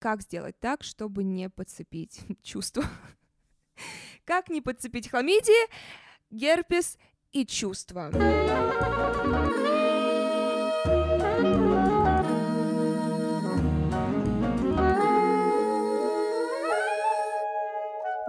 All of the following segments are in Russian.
как сделать так, чтобы не подцепить чувства. Как не подцепить хламидии, герпес и чувства.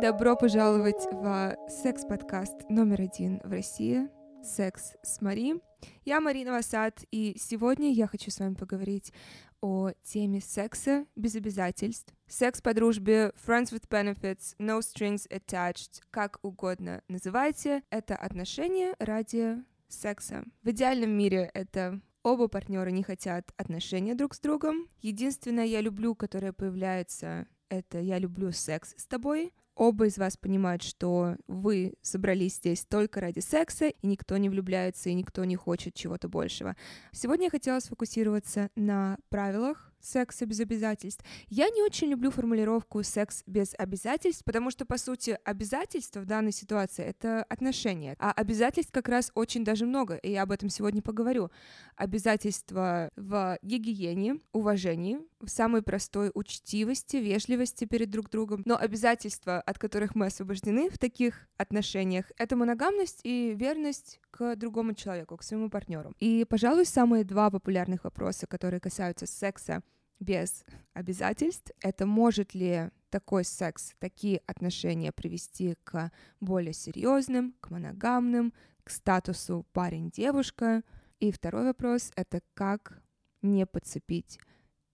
Добро пожаловать в секс-подкаст номер один в России «Секс с Мари». Я Марина Васад, и сегодня я хочу с вами поговорить о теме секса без обязательств, секс по дружбе, friends with benefits, no strings attached, как угодно называйте. Это отношения ради секса. В идеальном мире это Оба партнера не хотят отношения друг с другом. Единственное я люблю, которое появляется, это я люблю секс с тобой оба из вас понимают, что вы собрались здесь только ради секса, и никто не влюбляется, и никто не хочет чего-то большего. Сегодня я хотела сфокусироваться на правилах секса без обязательств. Я не очень люблю формулировку секс без обязательств, потому что, по сути, обязательства в данной ситуации — это отношения. А обязательств как раз очень даже много, и я об этом сегодня поговорю. Обязательства в гигиене, уважении, в самой простой учтивости, вежливости перед друг другом. Но обязательства, от которых мы освобождены в таких отношениях, это моногамность и верность к другому человеку, к своему партнеру. И, пожалуй, самые два популярных вопроса, которые касаются секса без обязательств, это может ли такой секс, такие отношения привести к более серьезным, к моногамным, к статусу парень-девушка. И второй вопрос — это как не подцепить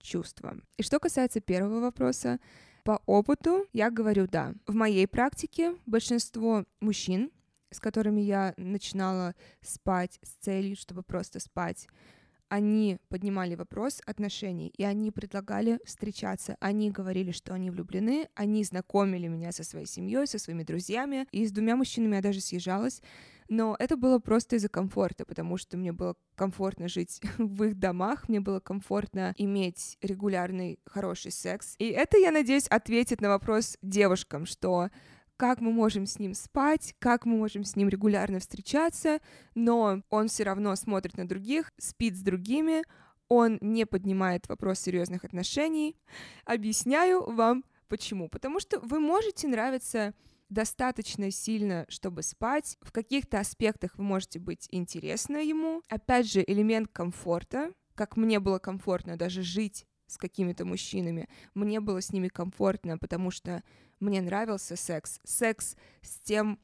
чувства. И что касается первого вопроса, по опыту я говорю да. В моей практике большинство мужчин, с которыми я начинала спать с целью, чтобы просто спать, они поднимали вопрос отношений, и они предлагали встречаться. Они говорили, что они влюблены, они знакомили меня со своей семьей, со своими друзьями, и с двумя мужчинами я даже съезжалась. Но это было просто из-за комфорта, потому что мне было комфортно жить в их домах, мне было комфортно иметь регулярный хороший секс. И это, я надеюсь, ответит на вопрос девушкам, что как мы можем с ним спать, как мы можем с ним регулярно встречаться, но он все равно смотрит на других, спит с другими, он не поднимает вопрос серьезных отношений. Объясняю вам почему. Потому что вы можете нравиться достаточно сильно, чтобы спать. В каких-то аспектах вы можете быть интересны ему. Опять же, элемент комфорта, как мне было комфортно даже жить с какими-то мужчинами. Мне было с ними комфортно, потому что мне нравился секс. Секс с тем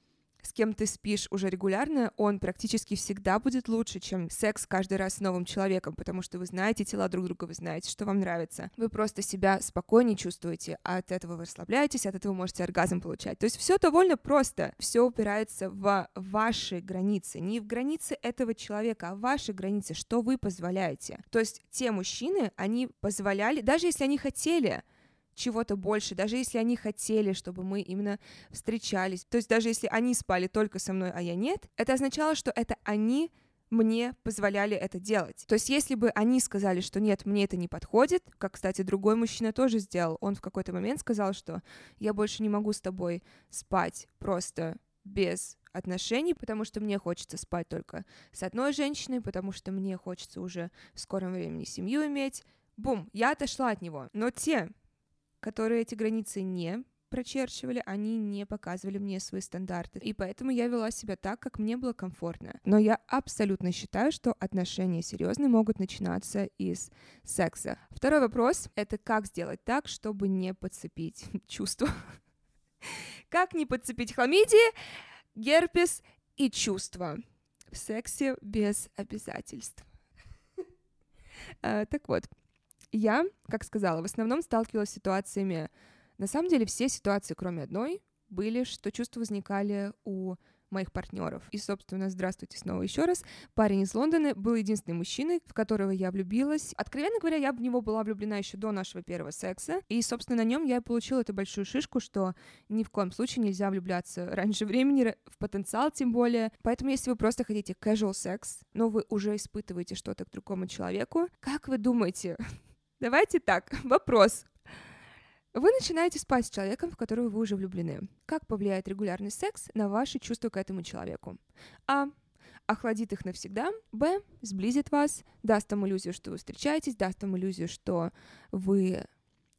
с кем ты спишь уже регулярно, он практически всегда будет лучше, чем секс каждый раз с новым человеком, потому что вы знаете тела друг друга, вы знаете, что вам нравится. Вы просто себя спокойнее чувствуете, а от этого вы расслабляетесь, от этого можете оргазм получать. То есть все довольно просто. Все упирается в ваши границы, не в границы этого человека, а в ваши границы, что вы позволяете. То есть те мужчины, они позволяли, даже если они хотели, чего-то больше, даже если они хотели, чтобы мы именно встречались, то есть даже если они спали только со мной, а я нет, это означало, что это они мне позволяли это делать. То есть, если бы они сказали, что нет, мне это не подходит, как, кстати, другой мужчина тоже сделал, он в какой-то момент сказал, что я больше не могу с тобой спать просто без отношений, потому что мне хочется спать только с одной женщиной, потому что мне хочется уже в скором времени семью иметь. Бум, я отошла от него. Но те которые эти границы не прочерчивали, они не показывали мне свои стандарты. И поэтому я вела себя так, как мне было комфортно. Но я абсолютно считаю, что отношения серьезные могут начинаться из секса. Второй вопрос — это как сделать так, чтобы не подцепить чувства. Как не подцепить хламидии, герпес и чувства в сексе без обязательств. А, так вот, я, как сказала, в основном сталкивалась с ситуациями... На самом деле все ситуации, кроме одной, были, что чувства возникали у моих партнеров. И, собственно, здравствуйте снова еще раз. Парень из Лондона был единственный мужчиной, в которого я влюбилась. Откровенно говоря, я в него была влюблена еще до нашего первого секса. И, собственно, на нем я и получила эту большую шишку, что ни в коем случае нельзя влюбляться раньше времени, в потенциал тем более. Поэтому, если вы просто хотите casual секс, но вы уже испытываете что-то к другому человеку, как вы думаете, Давайте так, вопрос. Вы начинаете спать с человеком, в которого вы уже влюблены. Как повлияет регулярный секс на ваши чувства к этому человеку? А. Охладит их навсегда. Б. Сблизит вас, даст вам иллюзию, что вы встречаетесь, даст вам иллюзию, что вы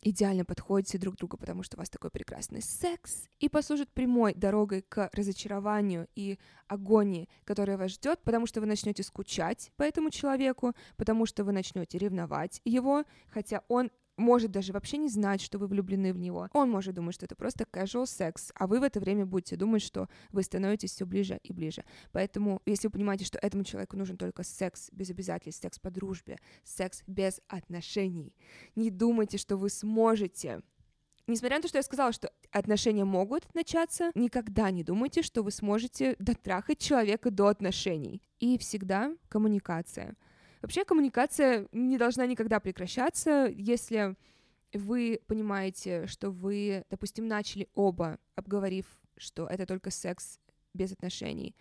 идеально подходите друг другу, потому что у вас такой прекрасный секс, и послужит прямой дорогой к разочарованию и агонии, которая вас ждет, потому что вы начнете скучать по этому человеку, потому что вы начнете ревновать его, хотя он может даже вообще не знать, что вы влюблены в него. Он может думать, что это просто casual секс, а вы в это время будете думать, что вы становитесь все ближе и ближе. Поэтому, если вы понимаете, что этому человеку нужен только секс без обязательств, секс по дружбе, секс без отношений, не думайте, что вы сможете Несмотря на то, что я сказала, что отношения могут начаться, никогда не думайте, что вы сможете дотрахать человека до отношений. И всегда коммуникация. Вообще коммуникация не должна никогда прекращаться, если вы понимаете, что вы, допустим, начали оба, обговорив, что это только секс без отношений,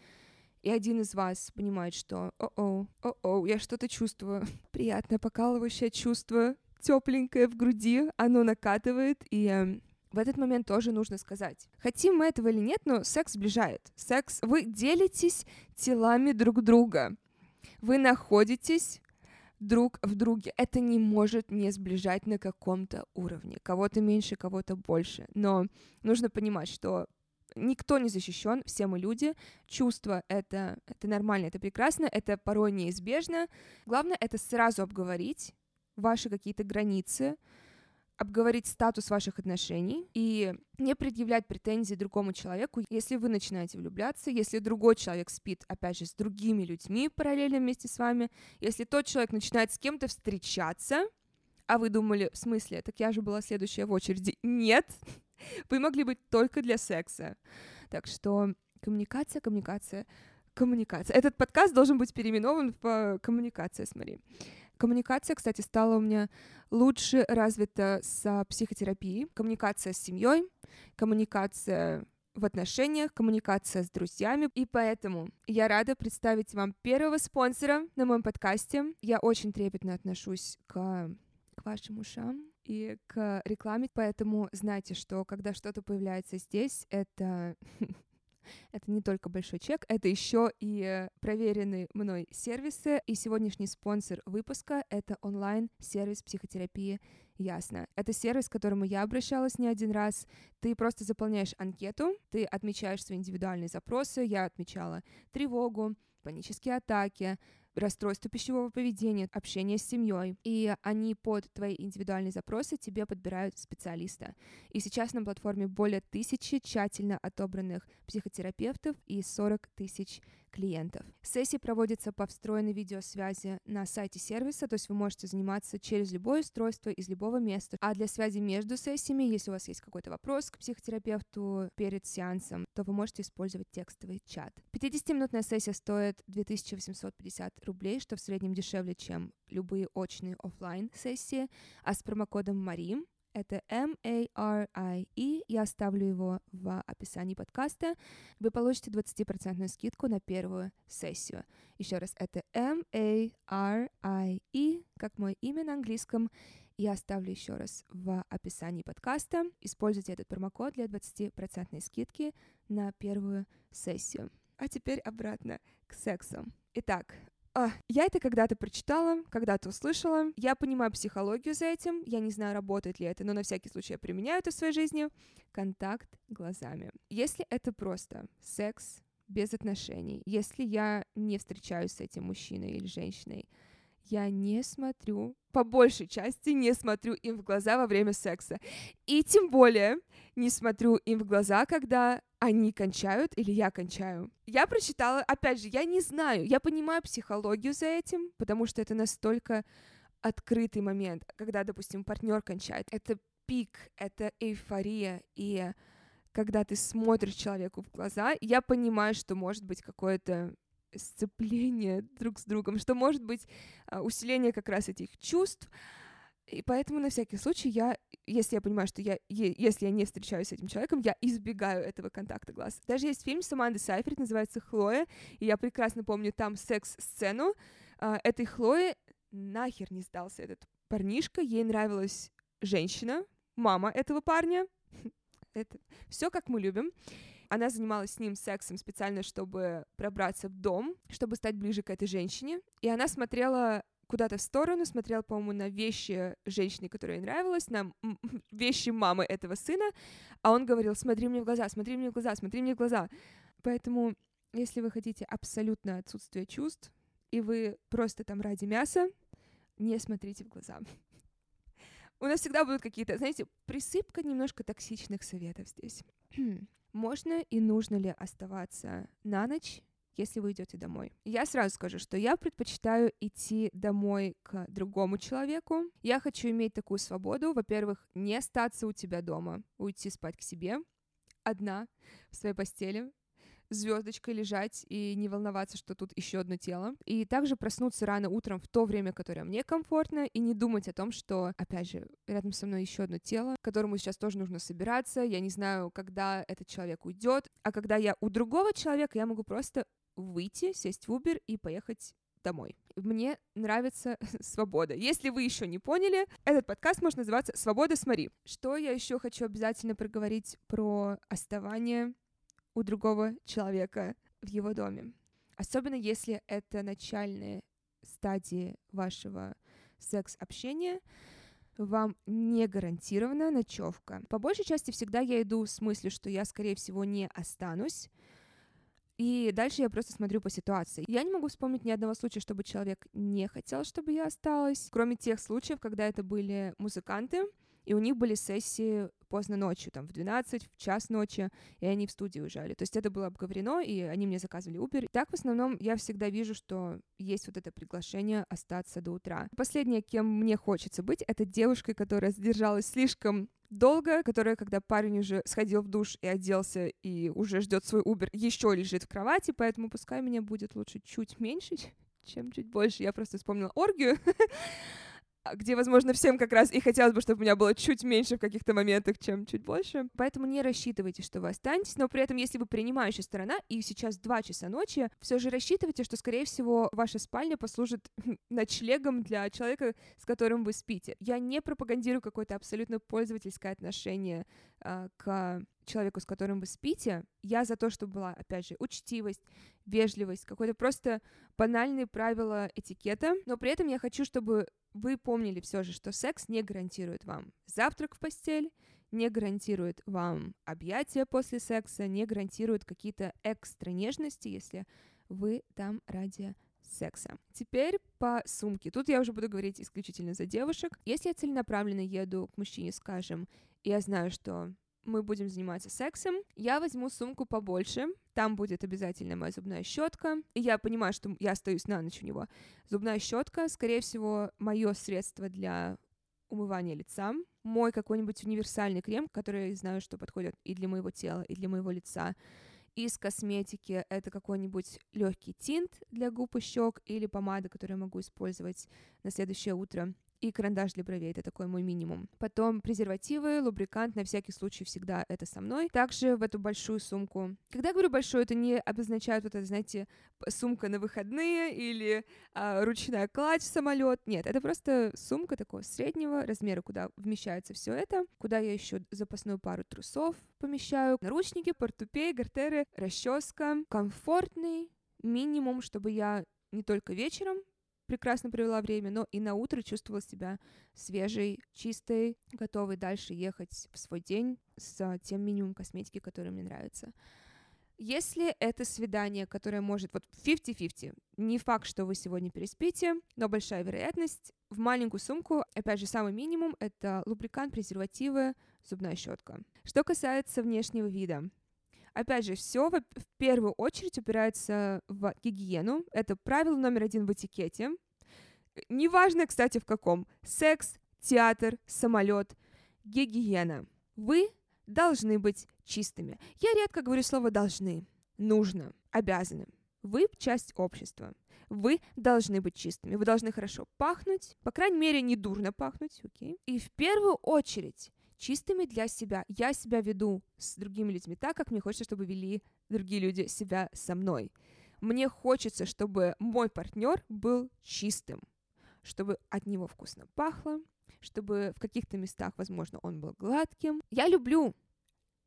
и один из вас понимает, что о-о, о-о, я что-то чувствую, приятное покалывающее чувство, тепленькое в груди, оно накатывает, и э, в этот момент тоже нужно сказать. Хотим мы этого или нет, но секс сближает. Секс, вы делитесь телами друг друга вы находитесь друг в друге. Это не может не сближать на каком-то уровне. Кого-то меньше, кого-то больше. Но нужно понимать, что никто не защищен, все мы люди. Чувства это, это нормально, это прекрасно, это порой неизбежно. Главное это сразу обговорить ваши какие-то границы, обговорить статус ваших отношений и не предъявлять претензии другому человеку, если вы начинаете влюбляться, если другой человек спит, опять же, с другими людьми параллельно вместе с вами, если тот человек начинает с кем-то встречаться, а вы думали, в смысле, так я же была следующая в очереди. Нет, вы могли быть только для секса. Так что коммуникация, коммуникация, коммуникация. Этот подкаст должен быть переименован в коммуникация с Марией. Коммуникация, кстати, стала у меня лучше развита с психотерапией. Коммуникация с семьей, коммуникация в отношениях, коммуникация с друзьями. И поэтому я рада представить вам первого спонсора на моем подкасте. Я очень трепетно отношусь к, к вашим ушам и к рекламе, поэтому знайте, что когда что-то появляется здесь, это Это не только большой чек, это еще и проверенные мной сервисы. И сегодняшний спонсор выпуска — это онлайн-сервис психотерапии Ясно. Это сервис, к которому я обращалась не один раз. Ты просто заполняешь анкету, ты отмечаешь свои индивидуальные запросы. Я отмечала тревогу, панические атаки, расстройство пищевого поведения, общение с семьей. И они под твои индивидуальные запросы тебе подбирают специалиста. И сейчас на платформе более тысячи тщательно отобранных психотерапевтов и 40 тысяч клиентов. Сессии проводятся по встроенной видеосвязи на сайте сервиса, то есть вы можете заниматься через любое устройство из любого места. А для связи между сессиями, если у вас есть какой-то вопрос к психотерапевту перед сеансом, то вы можете использовать текстовый чат. 50-минутная сессия стоит 2850 рублей, что в среднем дешевле, чем любые очные офлайн сессии, а с промокодом МАРИ это M-A-R-I-E. Я оставлю его в описании подкаста. Вы получите 20% скидку на первую сессию. Еще раз, это M-A-R-I-E, как мое имя на английском. Я оставлю еще раз в описании подкаста. Используйте этот промокод для 20% скидки на первую сессию. А теперь обратно к сексу. Итак, а, я это когда-то прочитала, когда-то услышала. Я понимаю психологию за этим. Я не знаю, работает ли это, но на всякий случай я применяю это в своей жизни. Контакт глазами. Если это просто секс без отношений, если я не встречаюсь с этим мужчиной или женщиной, я не смотрю, по большей части не смотрю им в глаза во время секса. И тем более не смотрю им в глаза, когда они кончают или я кончаю. Я прочитала, опять же, я не знаю, я понимаю психологию за этим, потому что это настолько открытый момент, когда, допустим, партнер кончает. Это пик, это эйфория, и когда ты смотришь человеку в глаза, я понимаю, что может быть какое-то сцепление друг с другом, что может быть а, усиление как раз этих чувств, и поэтому на всякий случай я, если я понимаю, что я, если я не встречаюсь с этим человеком, я избегаю этого контакта глаз. Даже есть фильм с Амандой Сайфрид, называется «Хлоя», и я прекрасно помню там секс-сцену. Э, этой Хлое нахер не сдался этот парнишка, ей нравилась женщина, мама этого парня. Это все как мы любим. Она занималась с ним сексом специально, чтобы пробраться в дом, чтобы стать ближе к этой женщине. И она смотрела куда-то в сторону, смотрел, по-моему, на вещи женщины, которая ей нравилась, на вещи мамы этого сына, а он говорил, смотри мне в глаза, смотри мне в глаза, смотри мне в глаза. Поэтому, если вы хотите абсолютно отсутствие чувств, и вы просто там ради мяса, не смотрите в глаза. У нас всегда будут какие-то, знаете, присыпка немножко токсичных советов здесь. Можно и нужно ли оставаться на ночь если вы идете домой. Я сразу скажу, что я предпочитаю идти домой к другому человеку. Я хочу иметь такую свободу, во-первых, не остаться у тебя дома, уйти спать к себе, одна в своей постели, звездочкой лежать и не волноваться, что тут еще одно тело. И также проснуться рано утром в то время, которое мне комфортно, и не думать о том, что, опять же, рядом со мной еще одно тело, которому сейчас тоже нужно собираться. Я не знаю, когда этот человек уйдет. А когда я у другого человека, я могу просто выйти, сесть в Uber и поехать домой. Мне нравится свобода. Если вы еще не поняли, этот подкаст может называться «Свобода с Мари». Что я еще хочу обязательно проговорить про оставание у другого человека в его доме. Особенно если это начальные стадии вашего секс-общения, вам не гарантирована ночевка. По большей части всегда я иду с мыслью, что я, скорее всего, не останусь, и дальше я просто смотрю по ситуации. Я не могу вспомнить ни одного случая, чтобы человек не хотел, чтобы я осталась, кроме тех случаев, когда это были музыканты, и у них были сессии поздно ночью, там, в 12, в час ночи, и они в студии уезжали. То есть это было обговорено, и они мне заказывали Uber. Так, в основном, я всегда вижу, что есть вот это приглашение остаться до утра. Последнее, кем мне хочется быть, это девушкой, которая задержалась слишком долго, которая, когда парень уже сходил в душ и оделся и уже ждет свой Uber, еще лежит в кровати, поэтому пускай меня будет лучше чуть меньше, чем чуть больше. Я просто вспомнила оргию. А, где, возможно, всем как раз и хотелось бы, чтобы у меня было чуть меньше в каких-то моментах, чем чуть больше. Поэтому не рассчитывайте, что вы останетесь, но при этом, если вы принимающая сторона, и сейчас 2 часа ночи, все же рассчитывайте, что, скорее всего, ваша спальня послужит ночлегом для человека, с которым вы спите. Я не пропагандирую какое-то абсолютно пользовательское отношение э, к человеку, с которым вы спите, я за то, чтобы была, опять же, учтивость, вежливость, какое-то просто банальные правила этикета, но при этом я хочу, чтобы вы помнили все же, что секс не гарантирует вам завтрак в постель, не гарантирует вам объятия после секса, не гарантирует какие-то экстра нежности, если вы там ради секса. Теперь по сумке. Тут я уже буду говорить исключительно за девушек. Если я целенаправленно еду к мужчине, скажем, и я знаю, что мы будем заниматься сексом, я возьму сумку побольше, там будет обязательно моя зубная щетка, и я понимаю, что я остаюсь на ночь у него. Зубная щетка, скорее всего, мое средство для умывания лица, мой какой-нибудь универсальный крем, который я знаю, что подходит и для моего тела, и для моего лица. Из косметики это какой-нибудь легкий тинт для губ и щек или помада, которую я могу использовать на следующее утро и карандаш для бровей, это такой мой минимум. Потом презервативы, лубрикант, на всякий случай всегда это со мной. Также в эту большую сумку. Когда я говорю большую, это не обозначает вот это, знаете, сумка на выходные или а, ручная в самолет. Нет, это просто сумка такого среднего размера, куда вмещается все это, куда я еще запасную пару трусов помещаю, наручники, портупей, гартеры, расческа, комфортный минимум, чтобы я не только вечером прекрасно провела время, но и на утро чувствовала себя свежей, чистой, готовой дальше ехать в свой день с тем минимум косметики, который мне нравится. Если это свидание, которое может вот 50-50, не факт, что вы сегодня переспите, но большая вероятность, в маленькую сумку, опять же, самый минимум — это лубрикант, презервативы, зубная щетка. Что касается внешнего вида, Опять же, все в первую очередь упирается в гигиену. Это правило номер один в этикете. Неважно, кстати, в каком. Секс, театр, самолет, гигиена. Вы должны быть чистыми. Я редко говорю слово «должны». Нужно, обязаны. Вы часть общества. Вы должны быть чистыми. Вы должны хорошо пахнуть, по крайней мере, не дурно пахнуть, окей? Okay? И в первую очередь чистыми для себя. Я себя веду с другими людьми так, как мне хочется, чтобы вели другие люди себя со мной. Мне хочется, чтобы мой партнер был чистым, чтобы от него вкусно пахло, чтобы в каких-то местах, возможно, он был гладким. Я люблю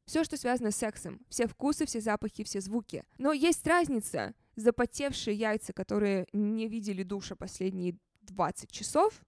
все, что связано с сексом, все вкусы, все запахи, все звуки. Но есть разница. Запотевшие яйца, которые не видели душа последние 20 часов,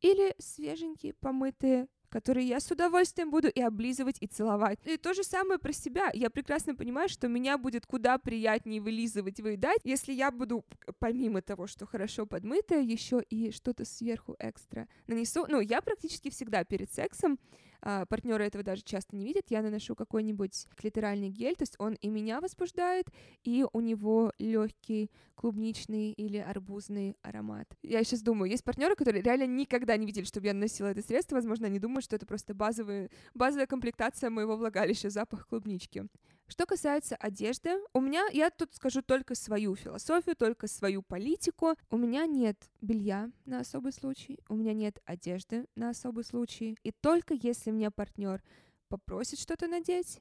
или свеженькие, помытые, которые я с удовольствием буду и облизывать, и целовать. И то же самое про себя. Я прекрасно понимаю, что меня будет куда приятнее вылизывать, выедать, если я буду, помимо того, что хорошо подмытая, еще и что-то сверху экстра нанесу. Ну, я практически всегда перед сексом а, партнеры этого даже часто не видят, я наношу какой-нибудь клиторальный гель, то есть он и меня возбуждает, и у него легкий клубничный или арбузный аромат. Я сейчас думаю, есть партнеры, которые реально никогда не видели, чтобы я наносила это средство, возможно, они думают, что это просто базовый, базовая комплектация моего влагалища, запах клубнички. Что касается одежды, у меня, я тут скажу только свою философию, только свою политику. У меня нет белья на особый случай, у меня нет одежды на особый случай. И только если мне партнер попросит что-то надеть,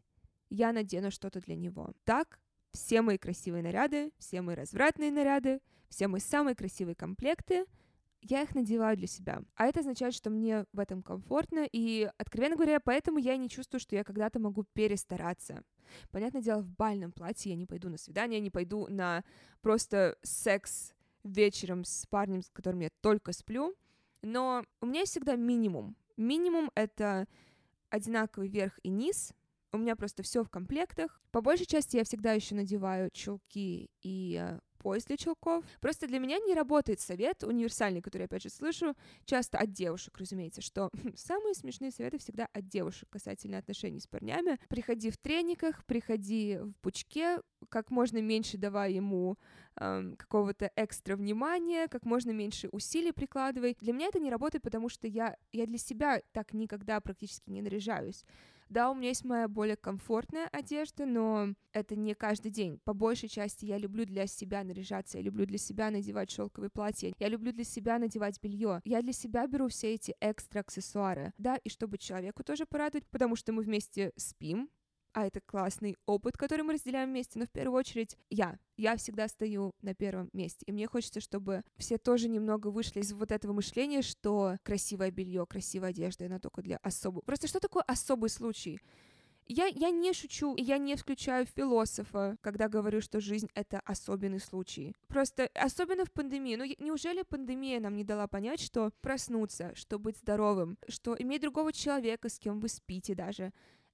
я надену что-то для него. Так, все мои красивые наряды, все мои развратные наряды, все мои самые красивые комплекты — я их надеваю для себя. А это означает, что мне в этом комфортно, и, откровенно говоря, поэтому я не чувствую, что я когда-то могу перестараться. Понятное дело, в бальном платье я не пойду на свидание, не пойду на просто секс вечером с парнем, с которым я только сплю, но у меня всегда минимум. Минимум — это одинаковый верх и низ, у меня просто все в комплектах. По большей части я всегда еще надеваю чулки и пояс для чулков. Просто для меня не работает совет универсальный, который я опять же слышу часто от девушек, разумеется, что самые смешные советы всегда от девушек касательно отношений с парнями. Приходи в трениках, приходи в пучке, как можно меньше давай ему эм, какого-то экстра внимания, как можно меньше усилий прикладывай. Для меня это не работает, потому что я, я для себя так никогда практически не наряжаюсь. Да, у меня есть моя более комфортная одежда, но это не каждый день. По большей части я люблю для себя наряжаться, я люблю для себя надевать шелковые платья, я люблю для себя надевать белье. Я для себя беру все эти экстра аксессуары, да, и чтобы человеку тоже порадовать, потому что мы вместе спим, а это классный опыт, который мы разделяем вместе, но в первую очередь я. Я всегда стою на первом месте. И мне хочется, чтобы все тоже немного вышли из вот этого мышления, что красивое белье, красивая одежда, она только для особого. Просто что такое особый случай? Я, я не шучу, я не включаю философа, когда говорю, что жизнь — это особенный случай. Просто особенно в пандемии. Ну, неужели пандемия нам не дала понять, что проснуться, что быть здоровым, что иметь другого человека, с кем вы спите даже,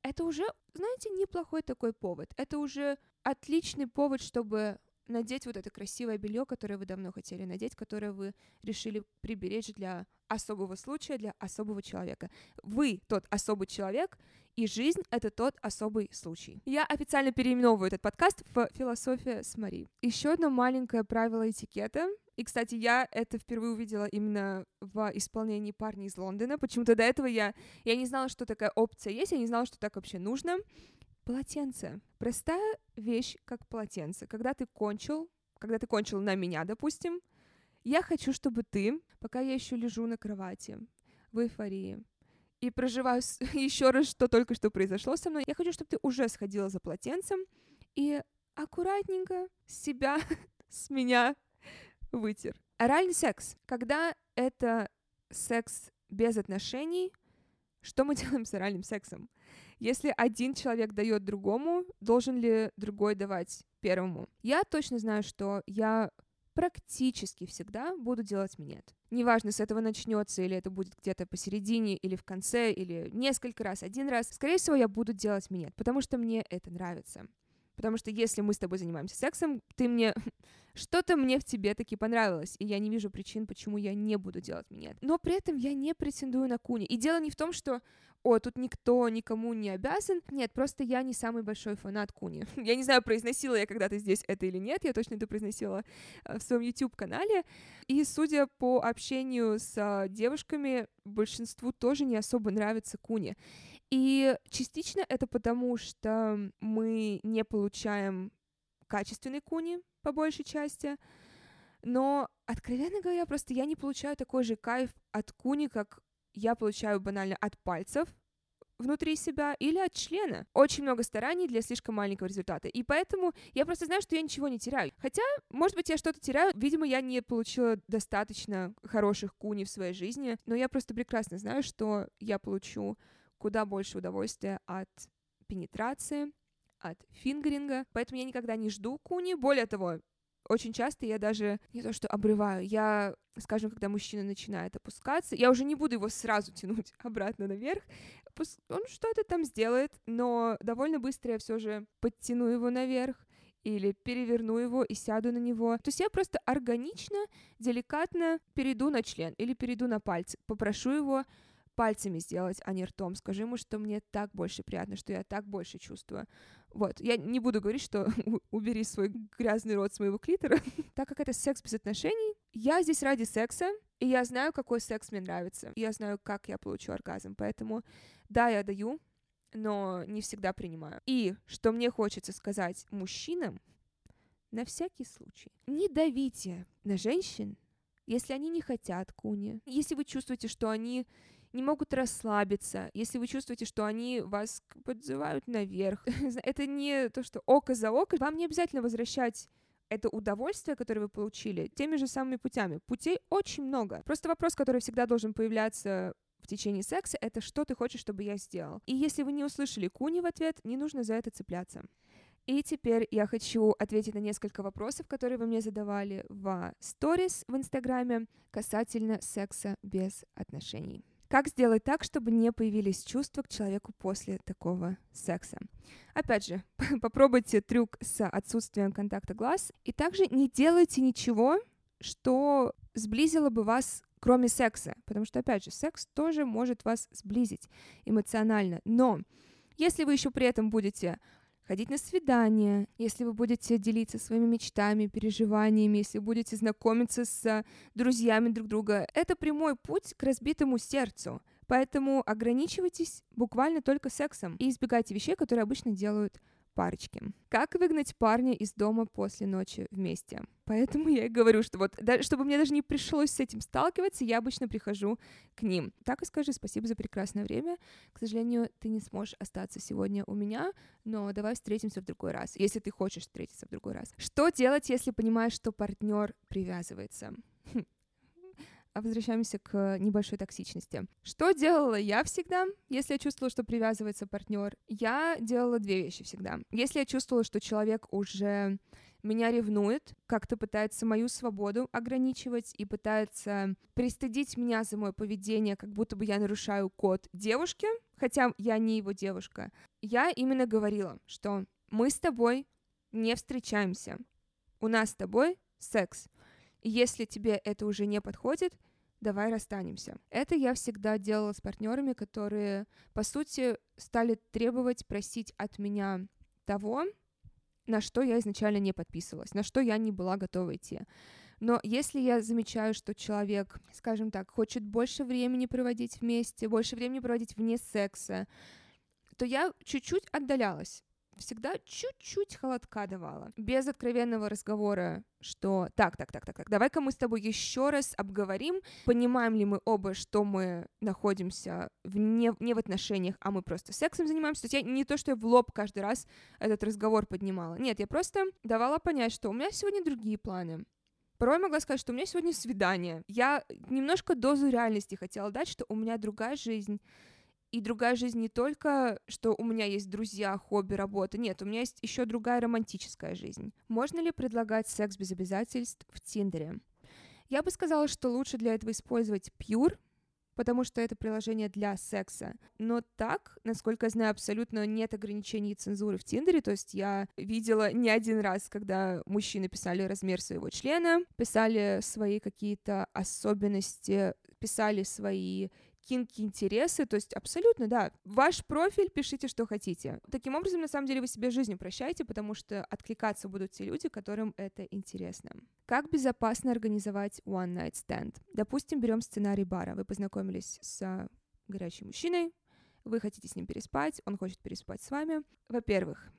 это уже, знаете, неплохой такой повод. Это уже отличный повод, чтобы надеть вот это красивое белье, которое вы давно хотели надеть, которое вы решили приберечь для особого случая, для особого человека. Вы тот особый человек, и жизнь — это тот особый случай. Я официально переименовываю этот подкаст в «Философия с Мари». Еще одно маленькое правило этикета — и, кстати, я это впервые увидела именно в исполнении парня из Лондона. Почему-то до этого я, я не знала, что такая опция есть, я не знала, что так вообще нужно. Полотенце. Простая вещь, как полотенце. Когда ты кончил, когда ты кончил на меня, допустим, я хочу, чтобы ты, пока я еще лежу на кровати в эйфории, и проживаю еще раз, что только что произошло со мной, я хочу, чтобы ты уже сходила за полотенцем и аккуратненько себя с меня вытер. Оральный секс. Когда это секс без отношений, что мы делаем с оральным сексом? Если один человек дает другому, должен ли другой давать первому? Я точно знаю, что я практически всегда буду делать минет. Неважно, с этого начнется, или это будет где-то посередине, или в конце, или несколько раз, один раз. Скорее всего, я буду делать минет, потому что мне это нравится. Потому что если мы с тобой занимаемся сексом, ты мне... Что-то мне в тебе таки понравилось, и я не вижу причин, почему я не буду делать минет. Но при этом я не претендую на куни. И дело не в том, что о, тут никто никому не обязан. Нет, просто я не самый большой фанат Куни. Я не знаю, произносила я когда-то здесь это или нет, я точно это произносила э, в своем YouTube-канале. И судя по общению с э, девушками, большинству тоже не особо нравится Куни. И частично это потому, что мы не получаем качественный куни, по большей части, но, откровенно говоря, просто я не получаю такой же кайф от куни, как я получаю банально от пальцев внутри себя или от члена. Очень много стараний для слишком маленького результата. И поэтому я просто знаю, что я ничего не теряю. Хотя, может быть, я что-то теряю. Видимо, я не получила достаточно хороших куни в своей жизни, но я просто прекрасно знаю, что я получу куда больше удовольствия от пенетрации, от фингеринга, поэтому я никогда не жду куни. Более того, очень часто я даже не то что обрываю, я, скажем, когда мужчина начинает опускаться, я уже не буду его сразу тянуть обратно наверх, он что-то там сделает, но довольно быстро я все же подтяну его наверх, или переверну его и сяду на него. То есть я просто органично, деликатно перейду на член или перейду на пальцы, попрошу его пальцами сделать, а не ртом. Скажи ему, что мне так больше приятно, что я так больше чувствую. Вот, я не буду говорить, что убери свой грязный рот с моего клитора, так как это секс без отношений. Я здесь ради секса, и я знаю, какой секс мне нравится. Я знаю, как я получу оргазм, поэтому да, я даю, но не всегда принимаю. И что мне хочется сказать мужчинам, на всякий случай, не давите на женщин, если они не хотят куни, если вы чувствуете, что они не могут расслабиться, если вы чувствуете, что они вас подзывают наверх. это не то, что око за око. Вам не обязательно возвращать это удовольствие, которое вы получили, теми же самыми путями. Путей очень много. Просто вопрос, который всегда должен появляться в течение секса, это что ты хочешь, чтобы я сделал. И если вы не услышали куни в ответ, не нужно за это цепляться. И теперь я хочу ответить на несколько вопросов, которые вы мне задавали в сторис в Инстаграме касательно секса без отношений. Как сделать так, чтобы не появились чувства к человеку после такого секса? Опять же, попробуйте трюк с отсутствием контакта глаз. И также не делайте ничего, что сблизило бы вас кроме секса, потому что, опять же, секс тоже может вас сблизить эмоционально. Но если вы еще при этом будете ходить на свидания, если вы будете делиться своими мечтами, переживаниями, если будете знакомиться с друзьями друг друга, это прямой путь к разбитому сердцу. Поэтому ограничивайтесь буквально только сексом и избегайте вещей, которые обычно делают парочки. Как выгнать парня из дома после ночи вместе? Поэтому я и говорю, что вот, да, чтобы мне даже не пришлось с этим сталкиваться, я обычно прихожу к ним. Так и скажи спасибо за прекрасное время. К сожалению, ты не сможешь остаться сегодня у меня, но давай встретимся в другой раз, если ты хочешь встретиться в другой раз. Что делать, если понимаешь, что партнер привязывается? А возвращаемся к небольшой токсичности. Что делала я всегда, если я чувствовала, что привязывается партнер? Я делала две вещи всегда. Если я чувствовала, что человек уже меня ревнует, как-то пытается мою свободу ограничивать и пытается пристыдить меня за мое поведение, как будто бы я нарушаю код девушки, хотя я не его девушка. Я именно говорила, что мы с тобой не встречаемся. У нас с тобой секс. Если тебе это уже не подходит, давай расстанемся. Это я всегда делала с партнерами, которые, по сути, стали требовать, просить от меня того, на что я изначально не подписывалась, на что я не была готова идти. Но если я замечаю, что человек, скажем так, хочет больше времени проводить вместе, больше времени проводить вне секса, то я чуть-чуть отдалялась всегда чуть-чуть холодка давала. Без откровенного разговора, что так, так, так, так, так, давай-ка мы с тобой еще раз обговорим, понимаем ли мы оба, что мы находимся в не, не в отношениях, а мы просто сексом занимаемся. То есть я не то, что я в лоб каждый раз этот разговор поднимала. Нет, я просто давала понять, что у меня сегодня другие планы. Порой могла сказать, что у меня сегодня свидание. Я немножко дозу реальности хотела дать, что у меня другая жизнь, и другая жизнь не только, что у меня есть друзья, хобби, работа. Нет, у меня есть еще другая романтическая жизнь. Можно ли предлагать секс без обязательств в Тиндере? Я бы сказала, что лучше для этого использовать Pure, потому что это приложение для секса. Но так, насколько я знаю, абсолютно нет ограничений цензуры в Тиндере, то есть я видела не один раз, когда мужчины писали размер своего члена, писали свои какие-то особенности, писали свои кинки интересы, то есть абсолютно, да, ваш профиль, пишите, что хотите. Таким образом, на самом деле, вы себе жизнь упрощаете, потому что откликаться будут те люди, которым это интересно. Как безопасно организовать one night stand? Допустим, берем сценарий бара. Вы познакомились с горячим мужчиной, вы хотите с ним переспать, он хочет переспать с вами. Во-первых,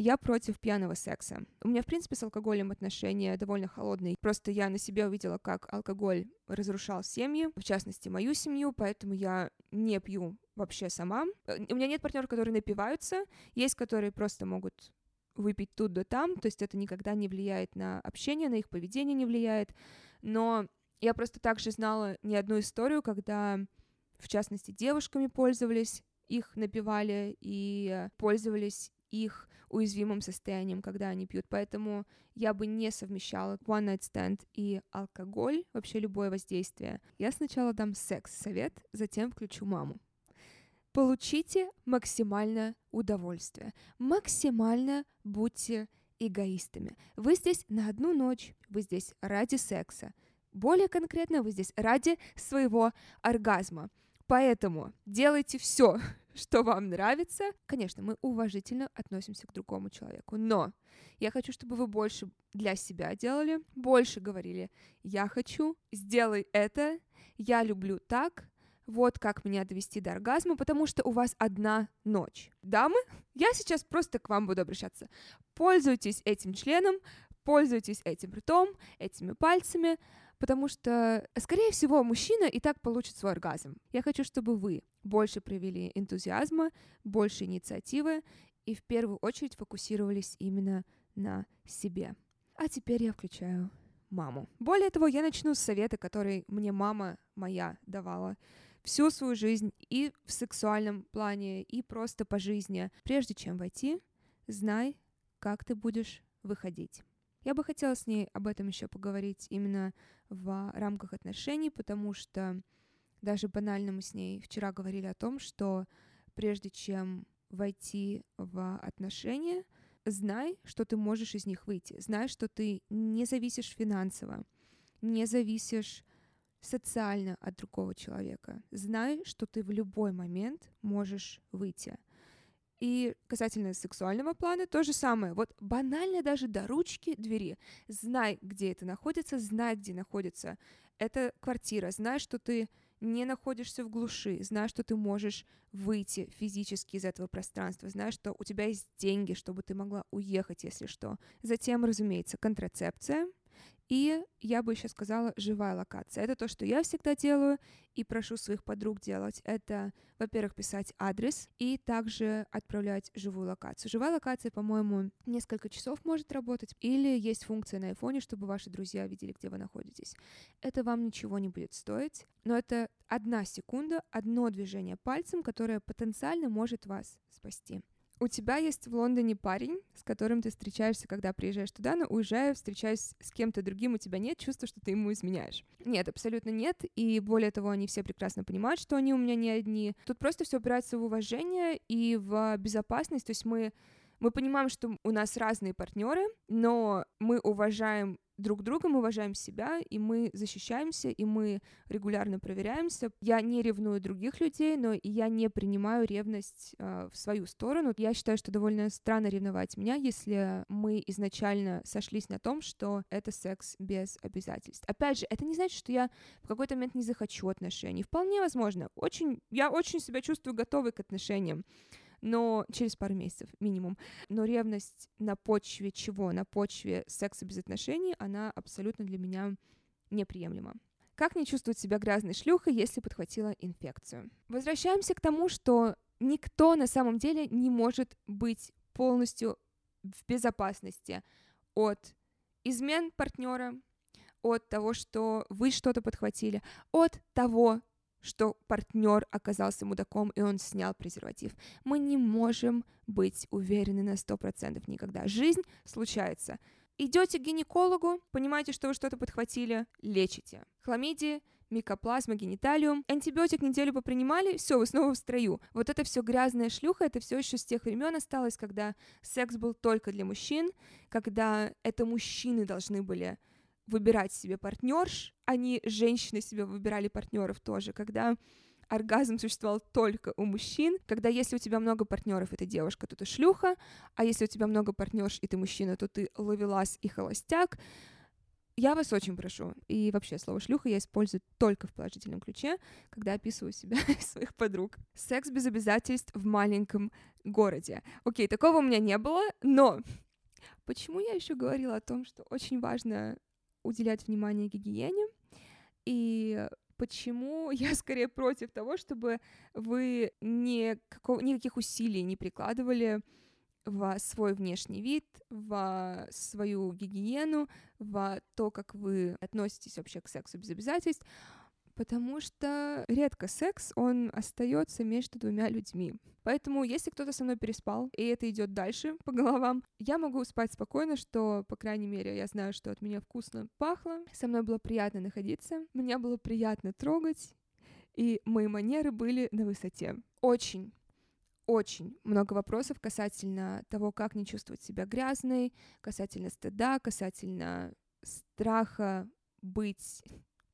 я против пьяного секса. У меня, в принципе, с алкоголем отношения довольно холодные. Просто я на себе увидела, как алкоголь разрушал семьи, в частности, мою семью, поэтому я не пью вообще сама. Э, у меня нет партнеров, которые напиваются, есть, которые просто могут выпить тут да там, то есть это никогда не влияет на общение, на их поведение не влияет, но я просто также знала не одну историю, когда, в частности, девушками пользовались, их напивали и пользовались их уязвимым состоянием, когда они пьют. Поэтому я бы не совмещала one night stand и алкоголь, вообще любое воздействие. Я сначала дам секс-совет, затем включу маму. Получите максимальное удовольствие. Максимально будьте эгоистами. Вы здесь на одну ночь, вы здесь ради секса. Более конкретно, вы здесь ради своего оргазма. Поэтому делайте все, что вам нравится. Конечно, мы уважительно относимся к другому человеку, но я хочу, чтобы вы больше для себя делали, больше говорили «я хочу», «сделай это», «я люблю так», вот как меня довести до оргазма, потому что у вас одна ночь. Дамы, я сейчас просто к вам буду обращаться. Пользуйтесь этим членом, пользуйтесь этим ртом, этими пальцами, потому что, скорее всего, мужчина и так получит свой оргазм. Я хочу, чтобы вы больше проявили энтузиазма, больше инициативы и в первую очередь фокусировались именно на себе. А теперь я включаю маму. Более того, я начну с совета, который мне мама моя давала всю свою жизнь и в сексуальном плане, и просто по жизни. Прежде чем войти, знай, как ты будешь выходить. Я бы хотела с ней об этом еще поговорить именно в рамках отношений, потому что даже банально мы с ней вчера говорили о том, что прежде чем войти в отношения, знай, что ты можешь из них выйти, знай, что ты не зависишь финансово, не зависишь социально от другого человека. Знай, что ты в любой момент можешь выйти. И касательно сексуального плана то же самое. Вот банально даже до ручки двери. Знай, где это находится, знай, где находится эта квартира, знай, что ты не находишься в глуши, знай, что ты можешь выйти физически из этого пространства, знай, что у тебя есть деньги, чтобы ты могла уехать, если что. Затем, разумеется, контрацепция, и я бы еще сказала живая локация. Это то, что я всегда делаю и прошу своих подруг делать. Это, во-первых, писать адрес и также отправлять живую локацию. Живая локация, по-моему, несколько часов может работать. Или есть функция на айфоне, чтобы ваши друзья видели, где вы находитесь. Это вам ничего не будет стоить, но это одна секунда, одно движение пальцем, которое потенциально может вас спасти у тебя есть в Лондоне парень, с которым ты встречаешься, когда приезжаешь туда, но уезжая, встречаясь с кем-то другим, у тебя нет чувства, что ты ему изменяешь. Нет, абсолютно нет. И более того, они все прекрасно понимают, что они у меня не одни. Тут просто все опирается в уважение и в безопасность. То есть мы мы понимаем, что у нас разные партнеры, но мы уважаем друг друга, мы уважаем себя, и мы защищаемся, и мы регулярно проверяемся. Я не ревную других людей, но и я не принимаю ревность э, в свою сторону. Я считаю, что довольно странно ревновать меня, если мы изначально сошлись на том, что это секс без обязательств. Опять же, это не значит, что я в какой-то момент не захочу отношений. Вполне возможно. Очень, я очень себя чувствую готовой к отношениям но через пару месяцев минимум. Но ревность на почве чего? На почве секса без отношений, она абсолютно для меня неприемлема. Как не чувствовать себя грязной шлюхой, если подхватила инфекцию? Возвращаемся к тому, что никто на самом деле не может быть полностью в безопасности от измен партнера, от того, что вы что-то подхватили, от того, что партнер оказался мудаком, и он снял презерватив. Мы не можем быть уверены на сто процентов никогда. Жизнь случается. Идете к гинекологу, понимаете, что вы что-то подхватили, лечите. Хламидии, микоплазма, гениталиум. Антибиотик неделю попринимали, все, вы снова в строю. Вот это все грязная шлюха, это все еще с тех времен осталось, когда секс был только для мужчин, когда это мужчины должны были выбирать себе партнерш, они, женщины, себе выбирали партнеров тоже, когда оргазм существовал только у мужчин, когда если у тебя много партнеров, это девушка, то ты шлюха, а если у тебя много партнерш, и ты мужчина, то ты ловелас и холостяк. Я вас очень прошу, и вообще слово шлюха я использую только в положительном ключе, когда описываю себя и своих подруг. Секс без обязательств в маленьком городе. Окей, такого у меня не было, но почему я еще говорила о том, что очень важно уделять внимание гигиене, и почему я скорее против того, чтобы вы никакого, никаких усилий не прикладывали в свой внешний вид, в свою гигиену, в то, как вы относитесь вообще к сексу без обязательств, потому что редко секс, он остается между двумя людьми. Поэтому, если кто-то со мной переспал, и это идет дальше по головам, я могу спать спокойно, что, по крайней мере, я знаю, что от меня вкусно пахло, со мной было приятно находиться, мне было приятно трогать, и мои манеры были на высоте. Очень очень много вопросов касательно того, как не чувствовать себя грязной, касательно стыда, касательно страха быть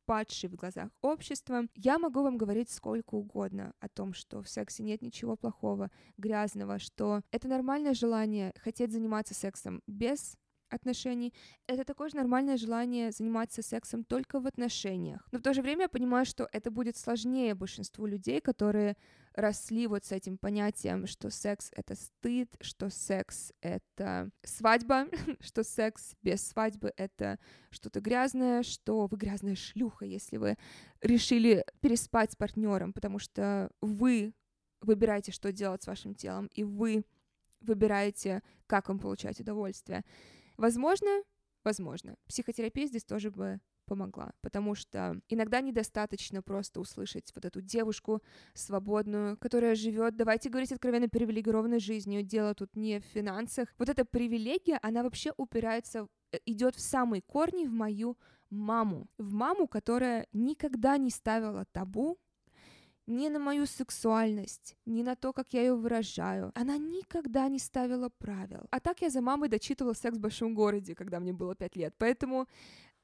падшей в глазах общества. Я могу вам говорить сколько угодно о том, что в сексе нет ничего плохого, грязного, что это нормальное желание хотеть заниматься сексом без отношений, это такое же нормальное желание заниматься сексом только в отношениях. Но в то же время я понимаю, что это будет сложнее большинству людей, которые росли вот с этим понятием, что секс — это стыд, что секс — это свадьба, что секс без свадьбы — это что-то грязное, что вы грязная шлюха, если вы решили переспать с партнером, потому что вы выбираете, что делать с вашим телом, и вы выбираете, как вам получать удовольствие. Возможно, возможно, психотерапия здесь тоже бы помогла, потому что иногда недостаточно просто услышать вот эту девушку свободную, которая живет, давайте говорить откровенно, привилегированной жизнью, дело тут не в финансах. Вот эта привилегия, она вообще упирается, э, идет в самые корни в мою маму, в маму, которая никогда не ставила табу ни на мою сексуальность, ни на то, как я ее выражаю. Она никогда не ставила правил. А так я за мамой дочитывала «Секс в большом городе», когда мне было пять лет. Поэтому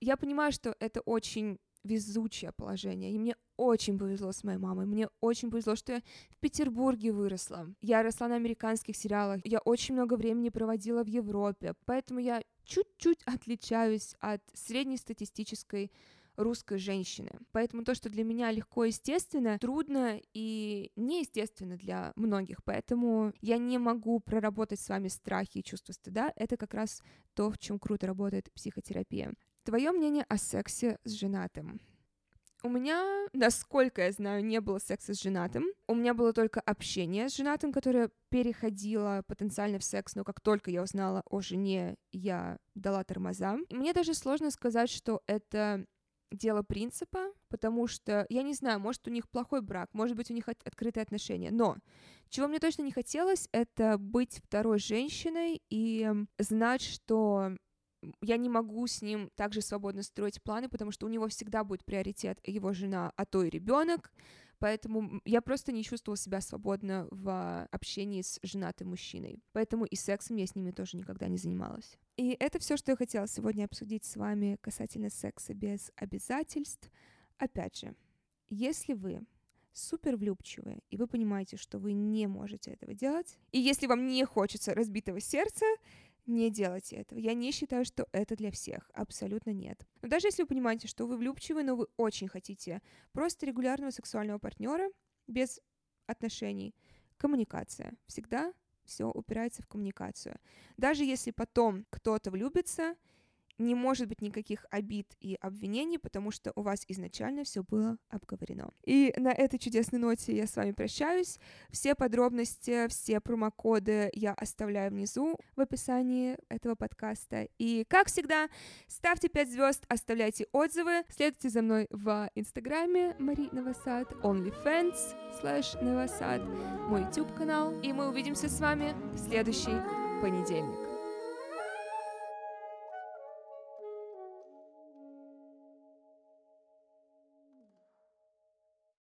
я понимаю, что это очень везучее положение, и мне очень повезло с моей мамой, мне очень повезло, что я в Петербурге выросла, я росла на американских сериалах, я очень много времени проводила в Европе, поэтому я чуть-чуть отличаюсь от среднестатистической русской женщины. Поэтому то, что для меня легко и естественно, трудно и неестественно для многих. Поэтому я не могу проработать с вами страхи и чувство стыда. Это как раз то, в чем круто работает психотерапия. Твое мнение о сексе с женатым. У меня, насколько я знаю, не было секса с женатым. У меня было только общение с женатым, которое переходило потенциально в секс, но как только я узнала о жене, я дала тормоза. Мне даже сложно сказать, что это дело принципа, потому что, я не знаю, может, у них плохой брак, может быть, у них от- открытые отношения, но чего мне точно не хотелось, это быть второй женщиной и знать, что я не могу с ним также свободно строить планы, потому что у него всегда будет приоритет его жена, а то и ребенок, Поэтому я просто не чувствовала себя свободно в общении с женатым мужчиной. Поэтому и сексом я с ними тоже никогда не занималась. И это все, что я хотела сегодня обсудить с вами касательно секса без обязательств. Опять же, если вы супер влюбчивые, и вы понимаете, что вы не можете этого делать, и если вам не хочется разбитого сердца, не делайте этого. Я не считаю, что это для всех. Абсолютно нет. Но даже если вы понимаете, что вы влюбчивы, но вы очень хотите просто регулярного сексуального партнера без отношений, коммуникация. Всегда все упирается в коммуникацию. Даже если потом кто-то влюбится, не может быть никаких обид и обвинений, потому что у вас изначально все было обговорено. И на этой чудесной ноте я с вами прощаюсь. Все подробности, все промокоды я оставляю внизу в описании этого подкаста. И, как всегда, ставьте 5 звезд, оставляйте отзывы, следуйте за мной в Инстаграме Мари Новосад, OnlyFans slash Новосад, мой YouTube канал, и мы увидимся с вами в следующий понедельник.